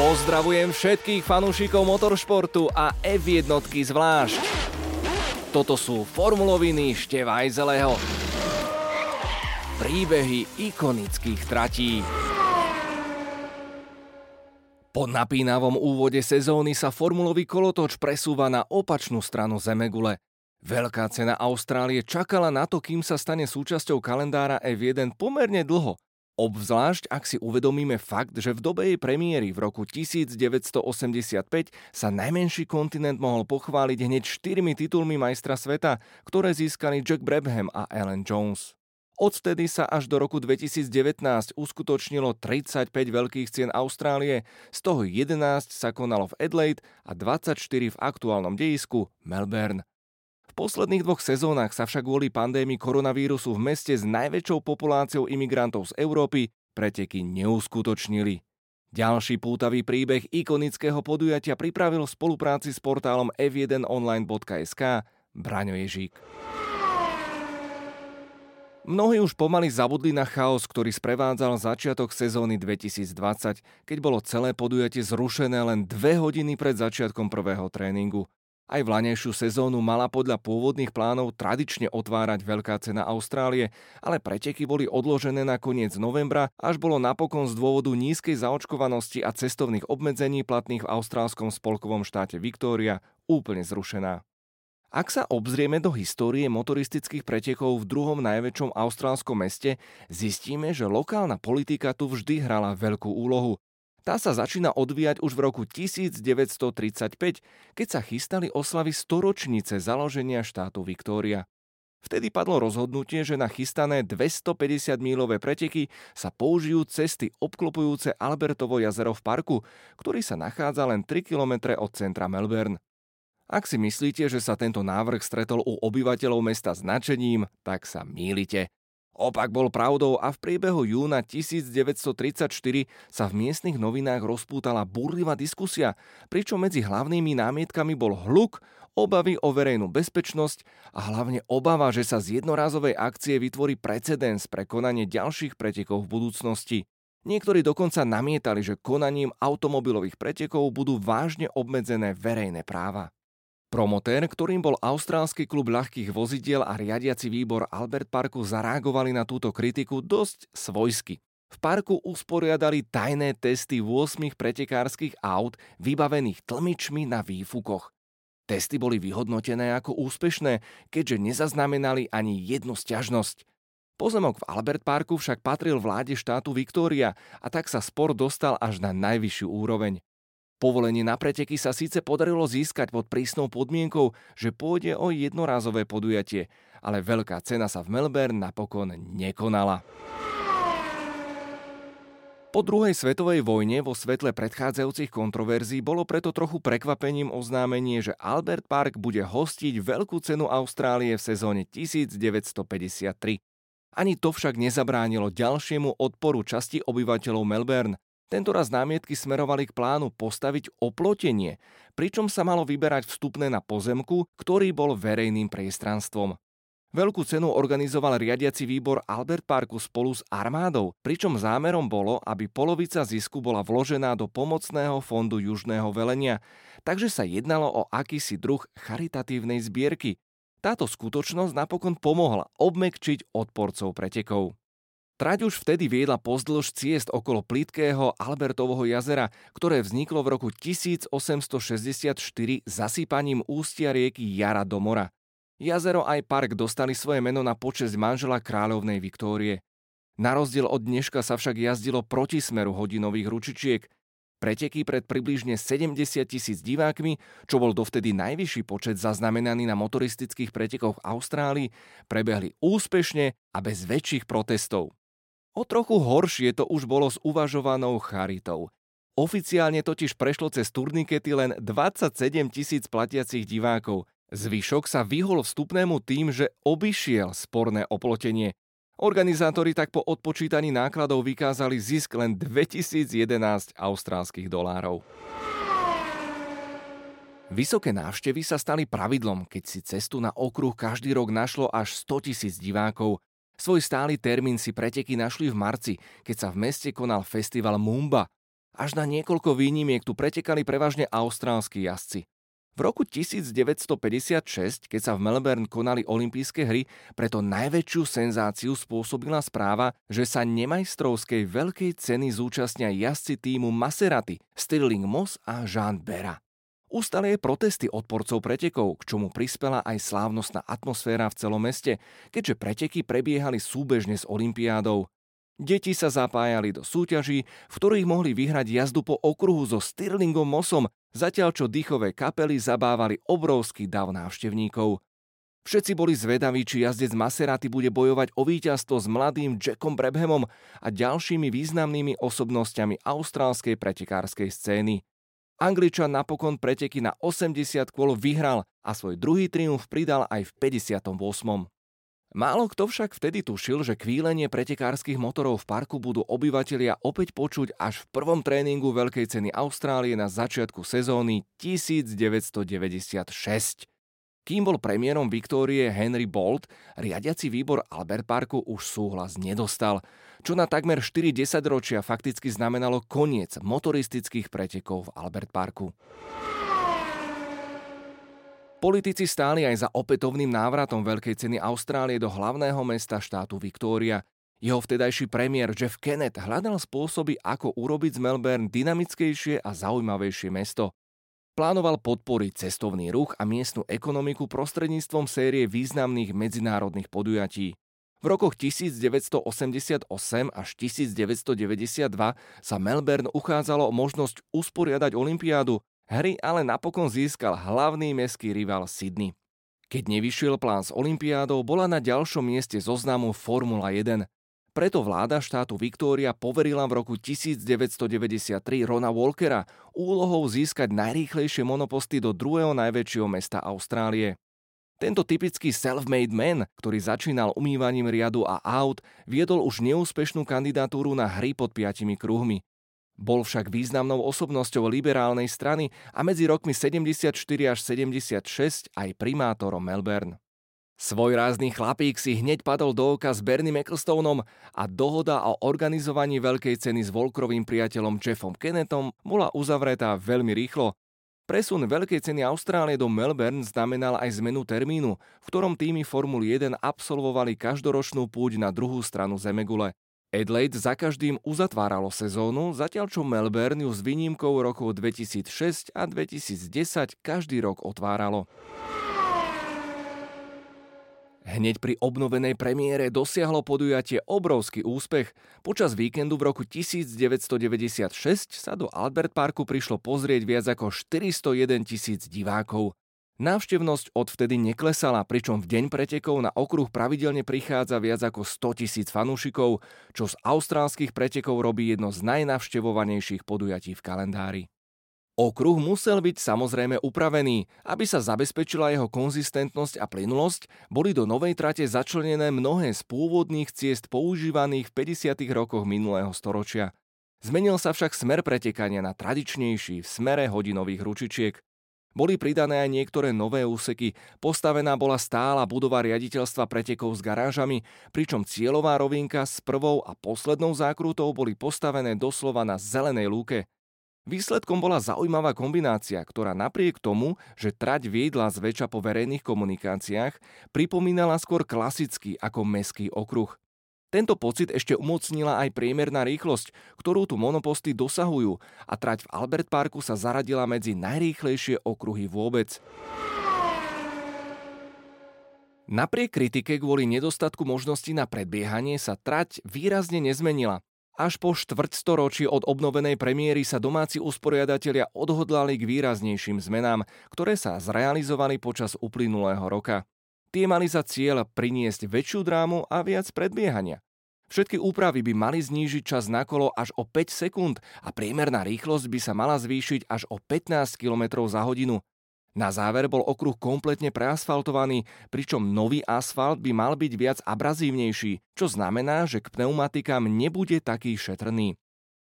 Pozdravujem všetkých fanúšikov motoršportu a F1 zvlášť. Toto sú formuloviny Števajzeleho. Príbehy ikonických tratí. Po napínavom úvode sezóny sa formulový kolotoč presúva na opačnú stranu Zemegule. Veľká cena Austrálie čakala na to, kým sa stane súčasťou kalendára F1 pomerne dlho – Obzvlášť, ak si uvedomíme fakt, že v dobe jej premiéry v roku 1985 sa najmenší kontinent mohol pochváliť hneď štyrmi titulmi majstra sveta, ktoré získali Jack Brabham a Alan Jones. Odtedy sa až do roku 2019 uskutočnilo 35 veľkých cien Austrálie, z toho 11 sa konalo v Adelaide a 24 v aktuálnom dejisku Melbourne. V posledných dvoch sezónach sa však kvôli pandémii koronavírusu v meste s najväčšou populáciou imigrantov z Európy preteky neuskutočnili. Ďalší pútavý príbeh ikonického podujatia pripravil v spolupráci s portálom f1online.sk Braňo Ježík. Mnohí už pomaly zabudli na chaos, ktorý sprevádzal začiatok sezóny 2020, keď bolo celé podujatie zrušené len dve hodiny pred začiatkom prvého tréningu. Aj vlanejšiu sezónu mala podľa pôvodných plánov tradične otvárať Veľká cena Austrálie, ale preteky boli odložené na koniec novembra, až bolo napokon z dôvodu nízkej zaočkovanosti a cestovných obmedzení platných v austrálskom spolkovom štáte Viktória úplne zrušená. Ak sa obzrieme do histórie motoristických pretekov v druhom najväčšom austrálskom meste, zistíme, že lokálna politika tu vždy hrala veľkú úlohu tá sa začína odvíjať už v roku 1935, keď sa chystali oslavy storočnice založenia štátu Viktória. Vtedy padlo rozhodnutie, že na chystané 250-mílové preteky sa použijú cesty obklopujúce Albertovo jazero v parku, ktorý sa nachádza len 3 km od centra Melbourne. Ak si myslíte, že sa tento návrh stretol u obyvateľov mesta značením, tak sa mýlite. Opak bol pravdou a v priebehu júna 1934 sa v miestnych novinách rozpútala burlivá diskusia, pričom medzi hlavnými námietkami bol hluk, obavy o verejnú bezpečnosť a hlavne obava, že sa z jednorázovej akcie vytvorí precedens pre konanie ďalších pretekov v budúcnosti. Niektorí dokonca namietali, že konaním automobilových pretekov budú vážne obmedzené verejné práva. Promotér, ktorým bol austrálsky klub ľahkých vozidiel a riadiaci výbor Albert Parku zareagovali na túto kritiku dosť svojsky. V parku usporiadali tajné testy 8 pretekárskych aut vybavených tlmičmi na výfukoch. Testy boli vyhodnotené ako úspešné, keďže nezaznamenali ani jednu sťažnosť. Pozemok v Albert Parku však patril vláde štátu Viktória a tak sa spor dostal až na najvyššiu úroveň. Povolenie na preteky sa síce podarilo získať pod prísnou podmienkou, že pôjde o jednorázové podujatie, ale veľká cena sa v Melbourne napokon nekonala. Po druhej svetovej vojne vo svetle predchádzajúcich kontroverzií bolo preto trochu prekvapením oznámenie, že Albert Park bude hostiť veľkú cenu Austrálie v sezóne 1953. Ani to však nezabránilo ďalšiemu odporu časti obyvateľov Melbourne. Tento raz námietky smerovali k plánu postaviť oplotenie, pričom sa malo vyberať vstupné na pozemku, ktorý bol verejným priestranstvom. Veľkú cenu organizoval riadiaci výbor Albert Parku spolu s armádou, pričom zámerom bolo, aby polovica zisku bola vložená do pomocného fondu južného velenia, takže sa jednalo o akýsi druh charitatívnej zbierky. Táto skutočnosť napokon pomohla obmekčiť odporcov pretekov. Trať už vtedy viedla pozdĺž ciest okolo plitkého Albertovho jazera, ktoré vzniklo v roku 1864 zasýpaním ústia rieky Jara do mora. Jazero aj park dostali svoje meno na počesť manžela kráľovnej Viktórie. Na rozdiel od dneška sa však jazdilo proti smeru hodinových ručičiek. Preteky pred približne 70 tisíc divákmi, čo bol dovtedy najvyšší počet zaznamenaný na motoristických pretekoch v Austrálii, prebehli úspešne a bez väčších protestov. O trochu horšie to už bolo s uvažovanou charitou. Oficiálne totiž prešlo cez turnikety len 27 tisíc platiacich divákov. Zvyšok sa vyhol vstupnému tým, že obišiel sporné oplotenie. Organizátori tak po odpočítaní nákladov vykázali zisk len 2011 austrálskych dolárov. Vysoké návštevy sa stali pravidlom, keď si cestu na okruh každý rok našlo až 100 tisíc divákov. Svoj stály termín si preteky našli v marci, keď sa v meste konal festival Mumba. Až na niekoľko výnimiek tu pretekali prevažne austrálsky jazdci. V roku 1956, keď sa v Melbourne konali olympijské hry, preto najväčšiu senzáciu spôsobila správa, že sa nemajstrovskej veľkej ceny zúčastnia jazdci týmu Maserati, Stirling Moss a Jean Bera. Ustali aj protesty odporcov pretekov, k čomu prispela aj slávnostná atmosféra v celom meste, keďže preteky prebiehali súbežne s olympiádou. Deti sa zapájali do súťaží, v ktorých mohli vyhrať jazdu po okruhu so Stirlingom Mossom, zatiaľ čo dýchové kapely zabávali obrovský dav návštevníkov. Všetci boli zvedaví, či jazdec Maserati bude bojovať o víťazstvo s mladým Jackom Brabhamom a ďalšími významnými osobnosťami austrálskej pretekárskej scény. Angličan napokon preteky na 80 kôl vyhral a svoj druhý triumf pridal aj v 58. Málo kto však vtedy tušil, že kvílenie pretekárskych motorov v parku budú obyvatelia opäť počuť až v prvom tréningu Veľkej ceny Austrálie na začiatku sezóny 1996. Kým bol premiérom Viktórie Henry Bolt, riadiaci výbor Albert Parku už súhlas nedostal, čo na takmer 4 ročia fakticky znamenalo koniec motoristických pretekov v Albert Parku. Politici stáli aj za opätovným návratom Veľkej ceny Austrálie do hlavného mesta štátu Viktória. Jeho vtedajší premiér Jeff Kennett hľadal spôsoby, ako urobiť z Melbourne dynamickejšie a zaujímavejšie mesto. Plánoval podporiť cestovný ruch a miestnu ekonomiku prostredníctvom série významných medzinárodných podujatí. V rokoch 1988 až 1992 sa Melbourne uchádzalo o možnosť usporiadať olympiádu, Hry ale napokon získal hlavný mestský rival Sydney. Keď nevyšiel plán s Olympiádou, bola na ďalšom mieste zoznamu Formula 1. Preto vláda štátu Viktória poverila v roku 1993 Rona Walkera úlohou získať najrýchlejšie monoposty do druhého najväčšieho mesta Austrálie. Tento typický self-made man, ktorý začínal umývaním riadu a aut, viedol už neúspešnú kandidatúru na hry pod piatimi kruhmi. Bol však významnou osobnosťou liberálnej strany a medzi rokmi 74 až 76 aj primátorom Melbourne. Svoj rázný chlapík si hneď padol do oka s Bernie Ecclestoneom a dohoda o organizovaní veľkej ceny s Volkrovým priateľom Jeffom Kennettom bola uzavretá veľmi rýchlo. Presun veľkej ceny Austrálie do Melbourne znamenal aj zmenu termínu, v ktorom týmy Formuly 1 absolvovali každoročnú púť na druhú stranu Zemegule. Adelaide za každým uzatváralo sezónu, zatiaľ čo Melbourne ju s výnimkou rokov 2006 a 2010 každý rok otváralo. Hneď pri obnovenej premiére dosiahlo podujatie obrovský úspech. Počas víkendu v roku 1996 sa do Albert Parku prišlo pozrieť viac ako 401 tisíc divákov. Návštevnosť odvtedy neklesala, pričom v deň pretekov na okruh pravidelne prichádza viac ako 100 tisíc fanúšikov, čo z austrálskych pretekov robí jedno z najnavštevovanejších podujatí v kalendári. Okruh musel byť samozrejme upravený. Aby sa zabezpečila jeho konzistentnosť a plynulosť, boli do novej trate začlenené mnohé z pôvodných ciest používaných v 50. rokoch minulého storočia. Zmenil sa však smer pretekania na tradičnejší v smere hodinových ručičiek. Boli pridané aj niektoré nové úseky, postavená bola stála budova riaditeľstva pretekov s garážami, pričom cieľová rovinka s prvou a poslednou zákrutou boli postavené doslova na zelenej lúke. Výsledkom bola zaujímavá kombinácia, ktorá napriek tomu, že trať viedla zväčša po verejných komunikáciách, pripomínala skôr klasický ako meský okruh. Tento pocit ešte umocnila aj priemerná rýchlosť, ktorú tu monoposty dosahujú a trať v Albert Parku sa zaradila medzi najrýchlejšie okruhy vôbec. Napriek kritike kvôli nedostatku možností na predbiehanie sa trať výrazne nezmenila. Až po štvrťstoročí od obnovenej premiéry sa domáci usporiadatelia odhodlali k výraznejším zmenám, ktoré sa zrealizovali počas uplynulého roka. Tie mali za cieľ priniesť väčšiu drámu a viac predbiehania. Všetky úpravy by mali znížiť čas na kolo až o 5 sekúnd a priemerná rýchlosť by sa mala zvýšiť až o 15 km za hodinu. Na záver bol okruh kompletne preasfaltovaný, pričom nový asfalt by mal byť viac abrazívnejší, čo znamená, že k pneumatikám nebude taký šetrný.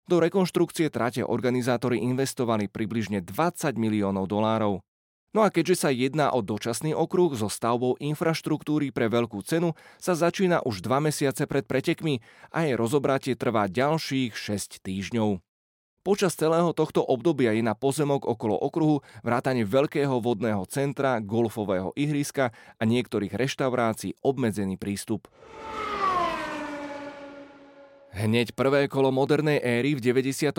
Do rekonštrukcie trate organizátori investovali približne 20 miliónov dolárov. No a keďže sa jedná o dočasný okruh so stavbou infraštruktúry pre veľkú cenu, sa začína už dva mesiace pred pretekmi a jej rozobratie trvá ďalších 6 týždňov. Počas celého tohto obdobia je na pozemok okolo okruhu vrátane veľkého vodného centra, golfového ihriska a niektorých reštaurácií obmedzený prístup. Hneď prvé kolo modernej éry v 96.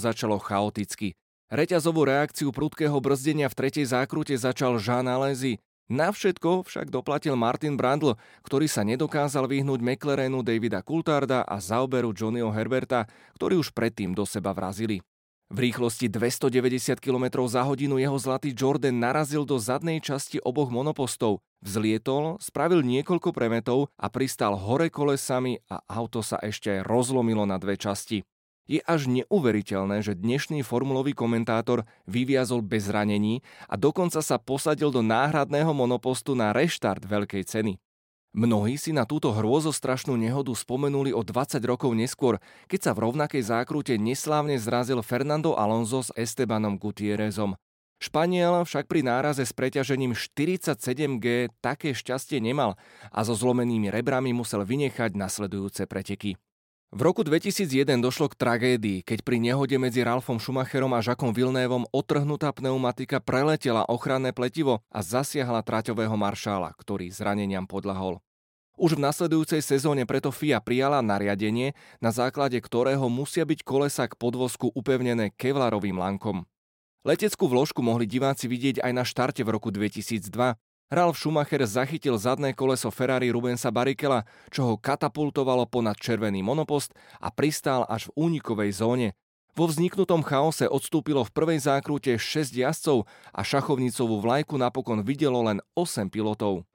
začalo chaoticky. Reťazovú reakciu prudkého brzdenia v tretej zákrute začal Jean Alesi. Na všetko však doplatil Martin Brandl, ktorý sa nedokázal vyhnúť McLarenu Davida Coultharda a Zauberu Johnnyho Herberta, ktorí už predtým do seba vrazili. V rýchlosti 290 km za hodinu jeho zlatý Jordan narazil do zadnej časti oboch monopostov, vzlietol, spravil niekoľko premetov a pristal hore kolesami a auto sa ešte rozlomilo na dve časti. Je až neuveriteľné, že dnešný formulový komentátor vyviazol bez ranení a dokonca sa posadil do náhradného monopostu na reštart veľkej ceny. Mnohí si na túto hrôzostrašnú nehodu spomenuli o 20 rokov neskôr, keď sa v rovnakej zákrute neslávne zrazil Fernando Alonso s Estebanom Gutierrezom. Španiel však pri náraze s preťažením 47G také šťastie nemal a so zlomenými rebrami musel vynechať nasledujúce preteky. V roku 2001 došlo k tragédii, keď pri nehode medzi Ralfom Schumacherom a Žakom Vilnévom otrhnutá pneumatika preletela ochranné pletivo a zasiahla traťového maršála, ktorý zraneniam podľahol. Už v nasledujúcej sezóne preto FIA prijala nariadenie, na základe ktorého musia byť kolesa k podvozku upevnené kevlarovým lankom. Leteckú vložku mohli diváci vidieť aj na štarte v roku 2002. Ralf Schumacher zachytil zadné koleso Ferrari Rubensa Barikela, čo ho katapultovalo ponad červený monopost a pristál až v únikovej zóne. Vo vzniknutom chaose odstúpilo v prvej zákrute 6 jazdcov a šachovnicovú vlajku napokon videlo len 8 pilotov.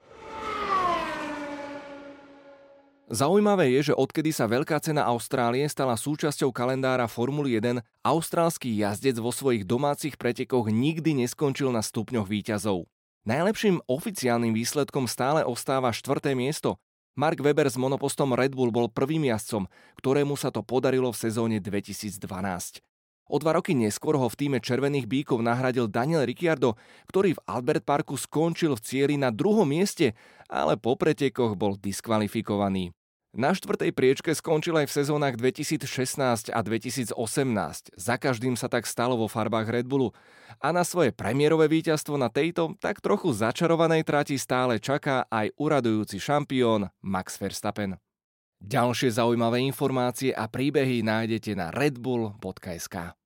Zaujímavé je, že odkedy sa Veľká cena Austrálie stala súčasťou kalendára Formuly 1, austrálsky jazdec vo svojich domácich pretekoch nikdy neskončil na stupňoch výťazov. Najlepším oficiálnym výsledkom stále ostáva štvrté miesto. Mark Webber s monopostom Red Bull bol prvým jazdcom, ktorému sa to podarilo v sezóne 2012. O dva roky neskôr ho v týme Červených bíkov nahradil Daniel Ricciardo, ktorý v Albert Parku skončil v cieli na druhom mieste, ale po pretekoch bol diskvalifikovaný. Na štvrtej priečke skončil aj v sezónach 2016 a 2018. Za každým sa tak stalo vo farbách Red Bullu. A na svoje premiérové víťazstvo na tejto tak trochu začarovanej trati stále čaká aj uradujúci šampión Max Verstappen. Ďalšie zaujímavé informácie a príbehy nájdete na redbull.sk.